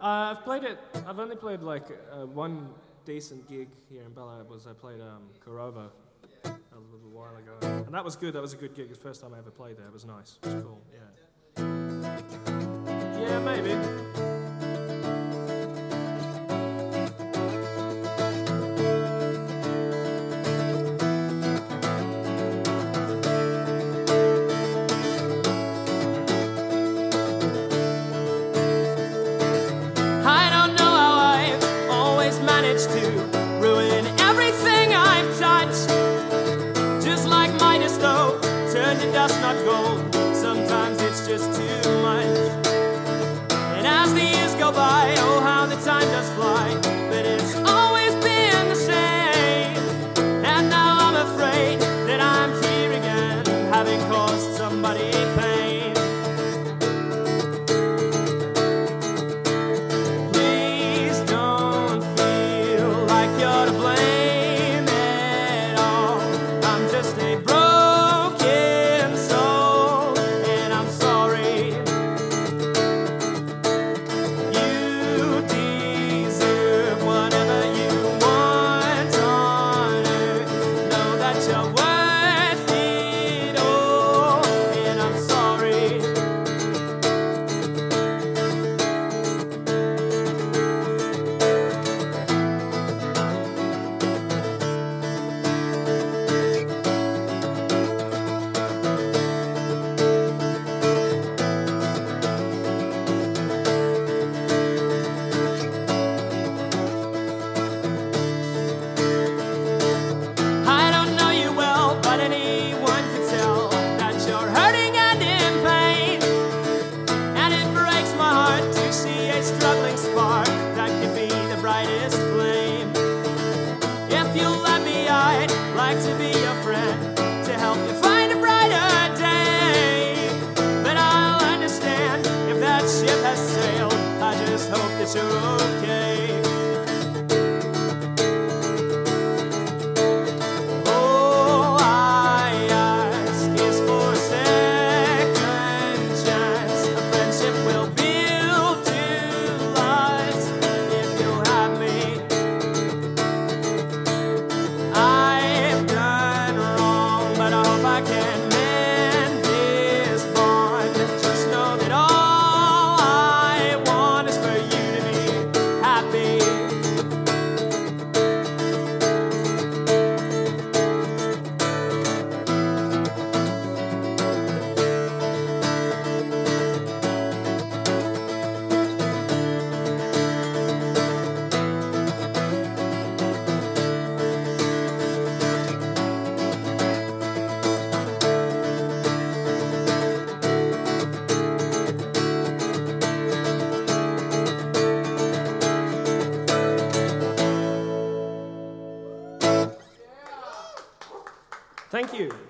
Uh, I've played it. I've only played like uh, one decent gig here in Bella was I played um, Corova a little while ago, and that was good. That was a good gig. It was the first time I ever played there. It was nice. It was cool. Yeah. to ruin everything I've touched. Just like Midas, though, turned to dust, not gold. if you let me, I'd like to be I can. Thank you.